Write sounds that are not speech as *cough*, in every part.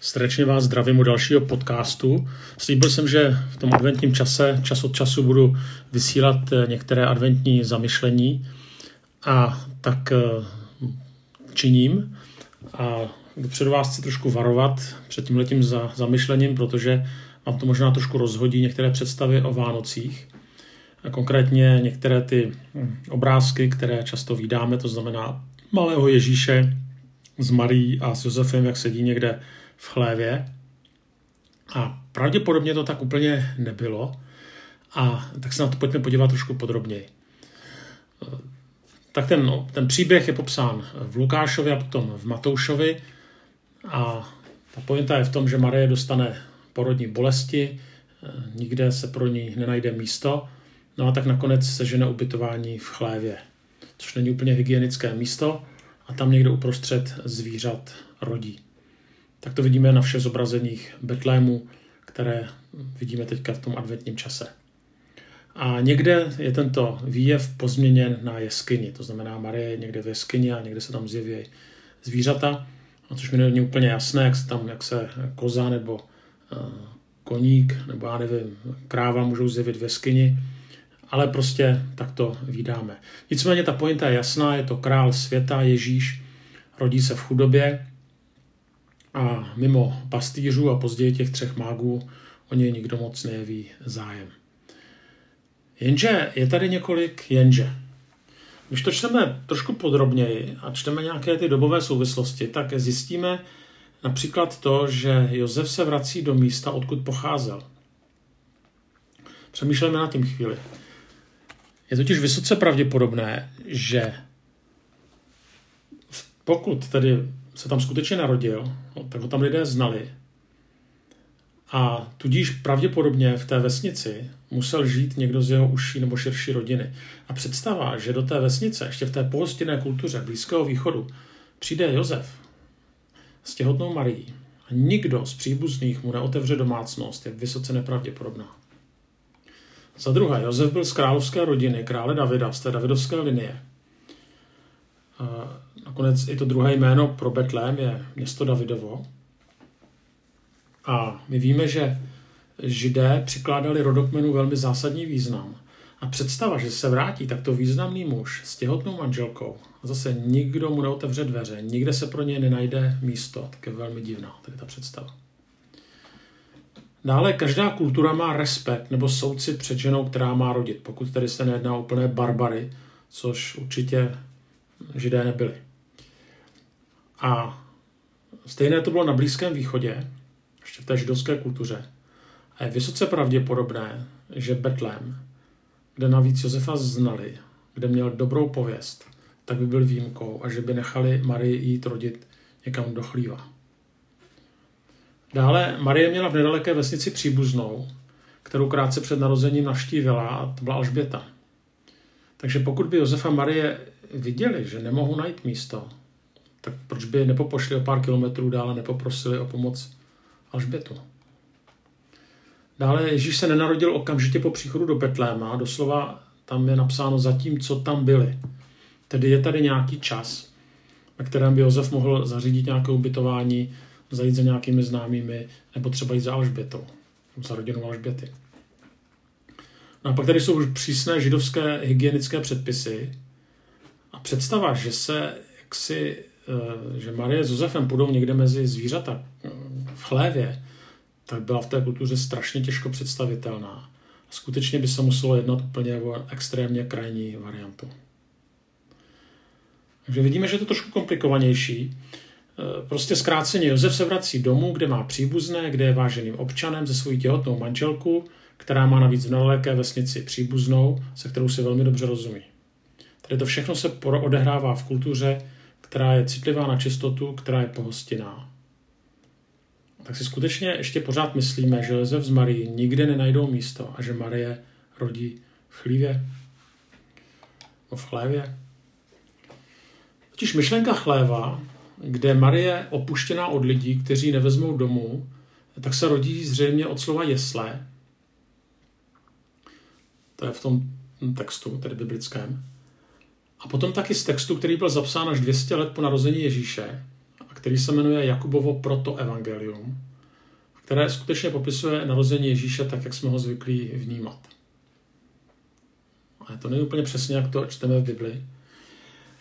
Srdečně vás zdravím u dalšího podcastu. Slíbil jsem, že v tom adventním čase čas od času budu vysílat eh, některé adventní zamyšlení a tak eh, činím. A dopředu vás chci trošku varovat před tím letím za, zamyšlením, protože vám to možná trošku rozhodí některé představy o Vánocích. A konkrétně některé ty hm, obrázky, které často vydáme, to znamená malého Ježíše s Marí a s Josefem, jak sedí někde v chlévě. A pravděpodobně to tak úplně nebylo. A tak se na to pojďme podívat trošku podrobněji. Tak ten, no, ten příběh je popsán v Lukášovi a potom v Matoušovi. A ta pointa je v tom, že Marie dostane porodní bolesti, nikde se pro ní nenajde místo, no a tak nakonec se žene ubytování v chlévě, což není úplně hygienické místo a tam někdo uprostřed zvířat rodí. Tak to vidíme na všech zobrazeních Betlému, které vidíme teďka v tom adventním čase. A někde je tento výjev pozměněn na jeskyni, to znamená Marie je někde v jeskyni a někde se tam zjeví zvířata, což mi není úplně jasné, jak se tam, jak se koza nebo uh, koník nebo já nevím, kráva můžou zjevit v jeskyni, ale prostě tak to vydáme. Nicméně ta pointa je jasná, je to král světa, Ježíš, rodí se v chudobě, a mimo pastýřů a později těch třech mágů o něj nikdo moc nejeví zájem. Jenže je tady několik jenže. Když to čteme trošku podrobněji a čteme nějaké ty dobové souvislosti, tak zjistíme například to, že Josef se vrací do místa, odkud pocházel. Přemýšlejme na tím chvíli. Je totiž vysoce pravděpodobné, že pokud tedy se tam skutečně narodil, no, tak ho tam lidé znali. A tudíž pravděpodobně v té vesnici musel žít někdo z jeho užší nebo širší rodiny. A představa, že do té vesnice, ještě v té pohostinné kultuře Blízkého východu, přijde Josef s těhotnou Marií a nikdo z příbuzných mu neotevře domácnost, je vysoce nepravděpodobná. Za druhé, Josef byl z královské rodiny, krále Davida, z té davidovské linie. Nakonec i to druhé jméno pro Betlém je město Davidovo. A my víme, že židé přikládali rodokmenu velmi zásadní význam. A představa, že se vrátí takto významný muž s těhotnou manželkou a zase nikdo mu neotevře dveře, nikde se pro něj nenajde místo, tak je velmi divná tady ta představa. Dále každá kultura má respekt nebo soucit před ženou, která má rodit, pokud tedy se nejedná o úplné barbary, což určitě židé nebyli. A stejné to bylo na Blízkém východě, ještě v té židovské kultuře. A je vysoce pravděpodobné, že Betlém, kde navíc Josefa znali, kde měl dobrou pověst, tak by byl výjimkou a že by nechali Marii jít rodit někam do chlíva. Dále Marie měla v nedaleké vesnici příbuznou, kterou krátce před narozením navštívila a to byla Alžběta. Takže pokud by Josefa Marie viděli, že nemohou najít místo, tak proč by nepopošli o pár kilometrů dál a nepoprosili o pomoc Alžbětu? Dále Ježíš se nenarodil okamžitě po příchodu do Betléma, doslova tam je napsáno zatím, co tam byli. Tedy je tady nějaký čas, na kterém by Josef mohl zařídit nějaké ubytování, zajít za nějakými známými, nebo třeba jít za Alžbětou, za rodinou Alžběty. No a pak tady jsou přísné židovské hygienické předpisy a představa, že se jaksi že Marie s Josefem půjdou někde mezi zvířata eh, v chlévě, tak byla v té kultuře strašně těžko představitelná. Skutečně by se muselo jednat úplně o extrémně krajní variantu. Takže vidíme, že je to trošku komplikovanější. Eh, prostě zkráceně Josef se vrací domů, kde má příbuzné, kde je váženým občanem ze svojí těhotnou manželku, která má navíc v nedaleké vesnici příbuznou, se kterou si velmi dobře rozumí. Tady to všechno se odehrává v kultuře, která je citlivá na čistotu, která je pohostinná. Tak si skutečně ještě pořád myslíme, že Josef z Marii nikde nenajdou místo a že Marie rodí v chlívě? No v chlévě? Totiž myšlenka chléva, kde Marie opuštěná od lidí, kteří nevezmou domů, tak se rodí zřejmě od slova jesle. To je v tom textu, tedy biblickém. A potom taky z textu, který byl zapsán až 200 let po narození Ježíše, který se jmenuje Jakubovo protoevangelium, které skutečně popisuje narození Ježíše tak, jak jsme ho zvyklí vnímat. Ale to není úplně přesně, jak to čteme v Bibli.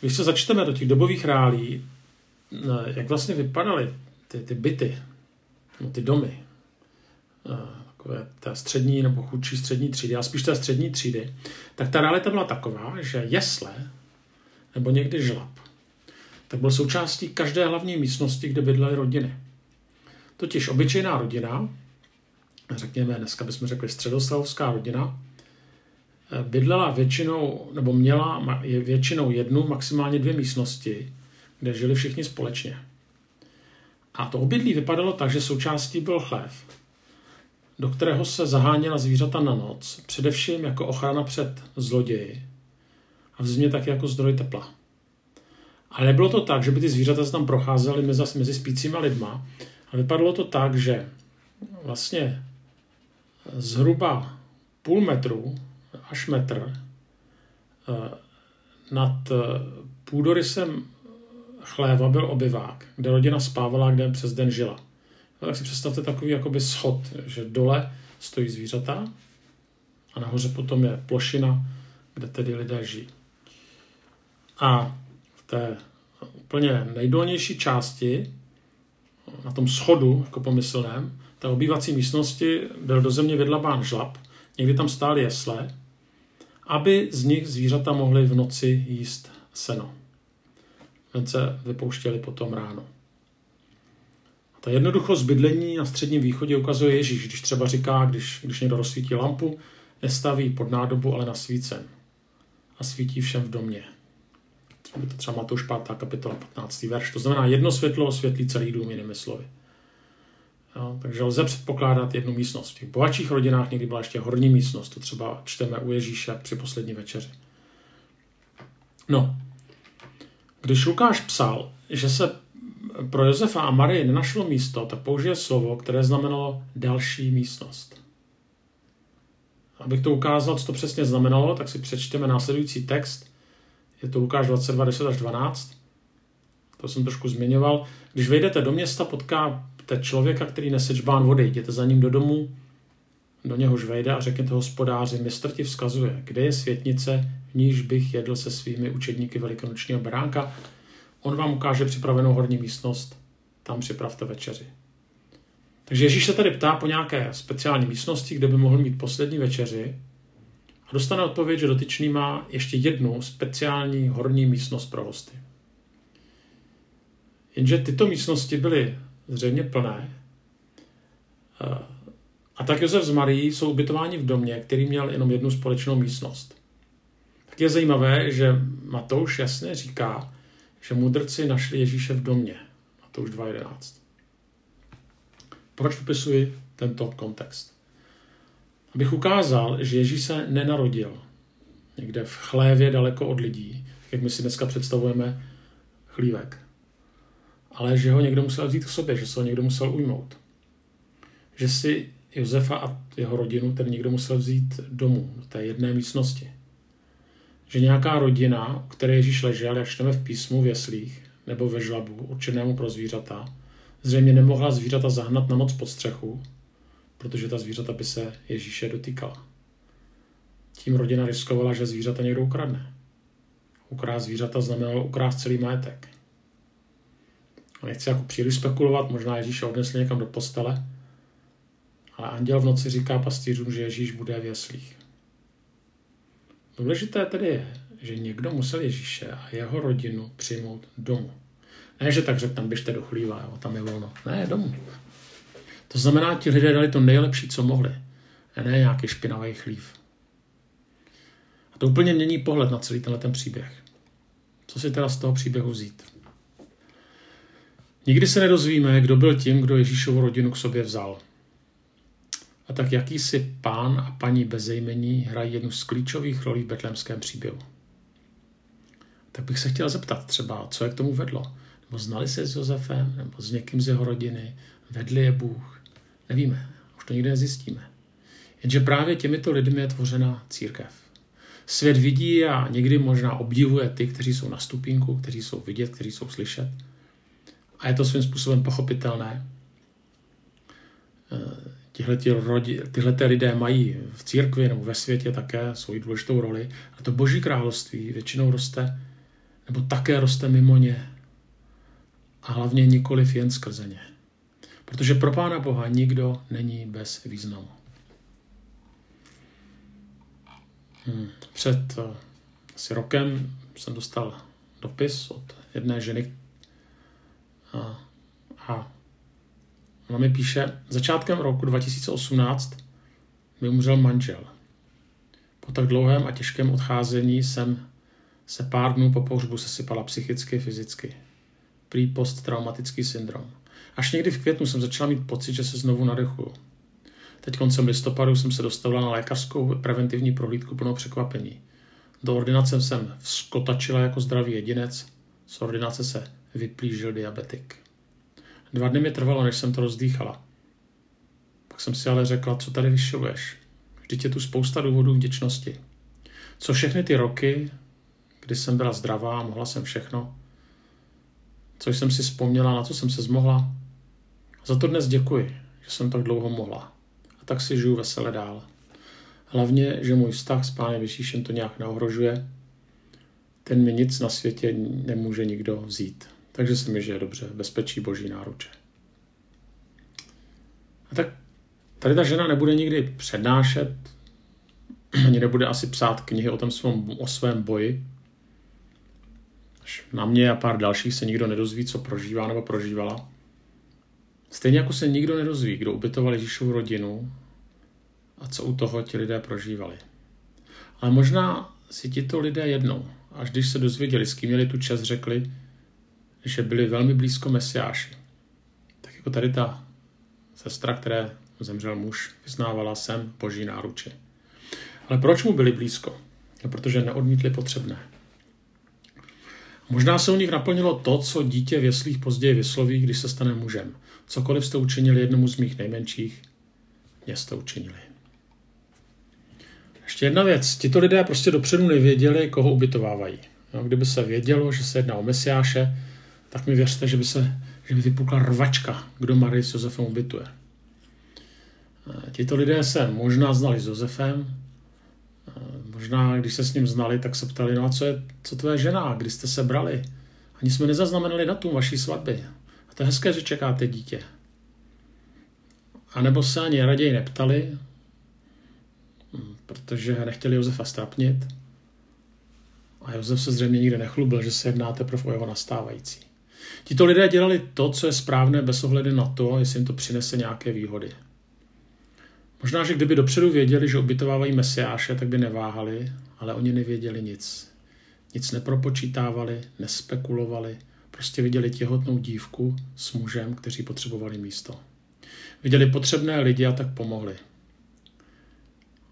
Když se začteme do těch dobových rálí, jak vlastně vypadaly ty, ty byty, no, ty domy, takové té střední nebo chudší střední třídy, a spíš té střední třídy, tak ta realita byla taková, že jesle nebo někdy žlab, tak byl součástí každé hlavní místnosti, kde bydlely rodiny. Totiž obyčejná rodina, řekněme, dneska bychom řekli středostavská rodina, bydlela většinou, nebo měla většinou jednu, maximálně dvě místnosti, kde žili všichni společně. A to obydlí vypadalo tak, že součástí byl chlév, do kterého se zaháněla zvířata na noc, především jako ochrana před zloději a v zimě taky jako zdroj tepla. Ale nebylo to tak, že by ty zvířata se tam procházely mezi, mezi spícíma lidma. A vypadalo to tak, že vlastně zhruba půl metru až metr eh, nad eh, půdorysem chléva byl obyvák, kde rodina spávala, kde přes den žila. No, tak si představte takový jakoby schod, že dole stojí zvířata a nahoře potom je plošina, kde tedy lidé žijí. A v té úplně nejdolnější části, na tom schodu, jako pomyslném, té obývací místnosti byl do země vydlabán žlab, někdy tam stály jesle, aby z nich zvířata mohly v noci jíst seno. Hned se vypouštěli potom ráno. Ta jednoduchost bydlení na středním východě ukazuje Ježíš, když třeba říká, když, když někdo rozsvítí lampu, nestaví pod nádobu, ale na svícen. A svítí všem v domě. Třeba Matouš 5. kapitola 15. verš. To znamená, jedno světlo osvětlí celý dům, jinými slovy. Jo, takže lze předpokládat jednu místnost. V těch bohatších rodinách někdy byla ještě horní místnost, to třeba čteme u Ježíše při poslední večeři. No, když Lukáš psal, že se pro Josefa a Marii nenašlo místo, tak použije slovo, které znamenalo další místnost. Abych to ukázal, co to přesně znamenalo, tak si přečteme následující text. Je to Lukáš 22, 10 až 12. To jsem trošku zmiňoval. Když vejdete do města, potkáte člověka, který nese čbán vody. Jděte za ním do domu, do něhož vejde a řekněte hospodáři, mistr ti vzkazuje, kde je světnice, v níž bych jedl se svými učedníky velikonočního beránka On vám ukáže připravenou horní místnost, tam připravte večeři. Takže Ježíš se tady ptá po nějaké speciální místnosti, kde by mohl mít poslední večeři dostane odpověď, že dotyčný má ještě jednu speciální horní místnost pro hosty. Jenže tyto místnosti byly zřejmě plné eh, a tak Josef s Marií jsou ubytováni v domě, který měl jenom jednu společnou místnost. Tak je zajímavé, že Matouš jasně říká, že mudrci našli Ježíše v domě. A to už 2.11. Proč popisuji tento kontext? Abych ukázal, že Ježíš se nenarodil někde v chlévě daleko od lidí, jak my si dneska představujeme chlívek, ale že ho někdo musel vzít k sobě, že se ho někdo musel ujmout. Že si Josefa a jeho rodinu ten někdo musel vzít domů, do té jedné místnosti že nějaká rodina, u které Ježíš ležel, jak čteme v písmu v jeslích nebo ve žlabu určenému pro zvířata, zřejmě nemohla zvířata zahnat na noc pod střechu, protože ta zvířata by se Ježíše dotýkala. Tím rodina riskovala, že zvířata někdo ukradne. Ukrást zvířata znamenalo ukrást celý majetek. A nechci jako příliš spekulovat, možná Ježíše odnesli někam do postele, ale anděl v noci říká pastýřům, že Ježíš bude v jeslích. Důležité tedy je, že někdo musel Ježíše a jeho rodinu přijmout domů. Ne, že tak řekl, tam běžte do chlíva, jo, tam je volno. Ne, domů. To znamená, ti lidé dali to nejlepší, co mohli. A ne nějaký špinavý chlív. A to úplně mění pohled na celý tenhle ten příběh. Co si teda z toho příběhu vzít? Nikdy se nedozvíme, kdo byl tím, kdo Ježíšovu rodinu k sobě vzal. A tak jakýsi pán a paní bezejmení hrají jednu z klíčových rolí v betlémském příběhu. Tak bych se chtěl zeptat třeba, co je k tomu vedlo. Nebo znali se s Josefem, nebo s někým z jeho rodiny, vedli je Bůh. Nevíme, už to nikdy nezjistíme. Jenže právě těmito lidmi je tvořena církev. Svět vidí a někdy možná obdivuje ty, kteří jsou na stupínku, kteří jsou vidět, kteří jsou slyšet. A je to svým způsobem pochopitelné. Tihle, rodi, tyhle lidé mají v církvi nebo ve světě také svoji důležitou roli. A to boží království většinou roste, nebo také roste mimo ně. A hlavně nikoliv jen skrze ně. Protože pro Pána Boha nikdo není bez významu. Hmm. Před uh, asi rokem jsem dostal dopis od jedné ženy a, a ona mi píše, začátkem roku 2018 mi umřel manžel. Po tak dlouhém a těžkém odcházení jsem se pár dnů po pohřbu sesypala psychicky, fyzicky. Prý posttraumatický syndrom. Až někdy v květnu jsem začala mít pocit, že se znovu nadechuju. Teď koncem listopadu jsem se dostavila na lékařskou preventivní prohlídku plnou překvapení. Do ordinace jsem vskotačila jako zdravý jedinec, z ordinace se vyplížil diabetik. Dva dny mi trvalo, než jsem to rozdýchala. Pak jsem si ale řekla, co tady vyšiluješ. Vždyť je tu spousta důvodů vděčnosti. Co všechny ty roky, kdy jsem byla zdravá a mohla jsem všechno, co jsem si vzpomněla, na co jsem se zmohla. Za to dnes děkuji, že jsem tak dlouho mohla. A tak si žiju vesele dál. Hlavně, že můj vztah s Pánem Ježíšem to nějak neohrožuje. Ten mi nic na světě nemůže nikdo vzít. Takže se mi žije dobře, bezpečí boží náruče. A tak tady ta žena nebude nikdy přednášet, *clears throat* ani nebude asi psát knihy o, tom svém, o svém boji. Až na mě a pár dalších se nikdo nedozví, co prožívá nebo prožívala. Stejně jako se nikdo nedozví, kdo ubytoval Ježíšovu rodinu a co u toho ti lidé prožívali. Ale možná si tito lidé jednou, až když se dozvěděli, s kým měli tu čest, řekli, že byli velmi blízko Mesiáši. Tak jako tady ta sestra, které zemřel muž, vyznávala sem boží náruči. Ale proč mu byli blízko? No, protože neodmítli potřebné. Možná se u nich naplnilo to, co dítě v jeslích později vysloví, když se stane mužem. Cokoliv jste učinili jednomu z mých nejmenších, mě jste učinili. Ještě jedna věc. Tito lidé prostě dopředu nevěděli, koho ubytovávají. No, kdyby se vědělo, že se jedná o Mesiáše, tak mi věřte, že by, se, že by vypukla rvačka, kdo Marii s Josefem ubytuje. Tito lidé se možná znali s Josefem, možná když se s ním znali, tak se ptali, no a co je, co tvoje žena, kdy jste se brali? Ani jsme nezaznamenali datum vaší svatby. A to je hezké, že čekáte dítě. A nebo se ani raději neptali, protože nechtěli Josefa strapnit. A Josef se zřejmě nikde nechlubil, že se jedná teprve o jeho nastávající. Tito lidé dělali to, co je správné bez ohledu na to, jestli jim to přinese nějaké výhody. Možná, že kdyby dopředu věděli, že ubytovávají mesiáše, tak by neváhali, ale oni nevěděli nic. Nic nepropočítávali, nespekulovali, prostě viděli těhotnou dívku s mužem, kteří potřebovali místo. Viděli potřebné lidi a tak pomohli.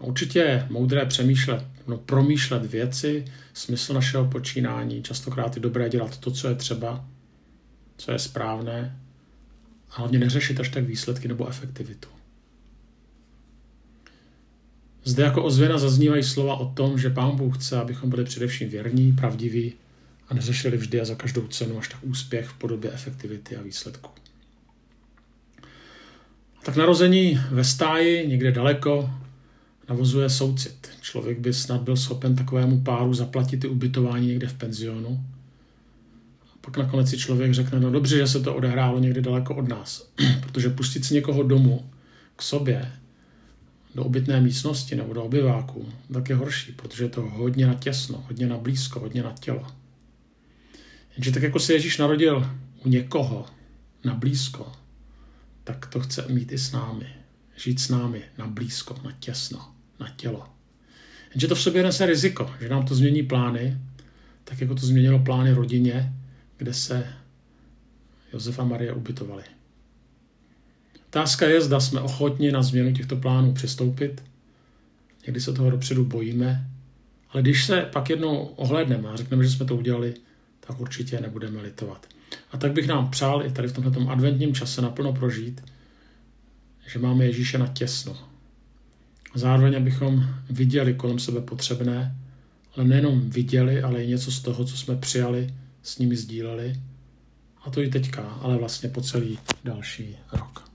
A určitě je moudré přemýšlet, no, promýšlet věci, smysl našeho počínání, častokrát je dobré dělat to, co je třeba, co je správné, a hlavně neřešit až tak výsledky nebo efektivitu. Zde jako ozvěna zaznívají slova o tom, že Pán Bůh chce, abychom byli především věrní, pravdiví a neřešili vždy a za každou cenu až tak úspěch v podobě efektivity a výsledku. Tak narození ve stáji, někde daleko, navozuje soucit. Člověk by snad byl schopen takovému páru zaplatit i ubytování někde v penzionu. A pak nakonec si člověk řekne, no dobře, že se to odehrálo někde daleko od nás, *clears throat* protože pustit si někoho domů k sobě do obytné místnosti nebo do obyváku, tak je horší, protože je to hodně na těsno, hodně na blízko, hodně na tělo. Jenže tak jako se Ježíš narodil u někoho na blízko, tak to chce mít i s námi. Žít s námi na blízko, na těsno, na tělo. Jenže to v sobě nese riziko, že nám to změní plány, tak jako to změnilo plány rodině, kde se Josef a Marie ubytovali. Otázka je, zda jsme ochotni na změnu těchto plánů přistoupit. Někdy se toho dopředu bojíme, ale když se pak jednou ohlédneme a řekneme, že jsme to udělali, tak určitě nebudeme litovat. A tak bych nám přál i tady v tomto adventním čase naplno prožít, že máme Ježíše na těsno. Zároveň, abychom viděli kolem sebe potřebné, ale nejenom viděli, ale i něco z toho, co jsme přijali, s nimi sdíleli a to i teďka, ale vlastně po celý další rok.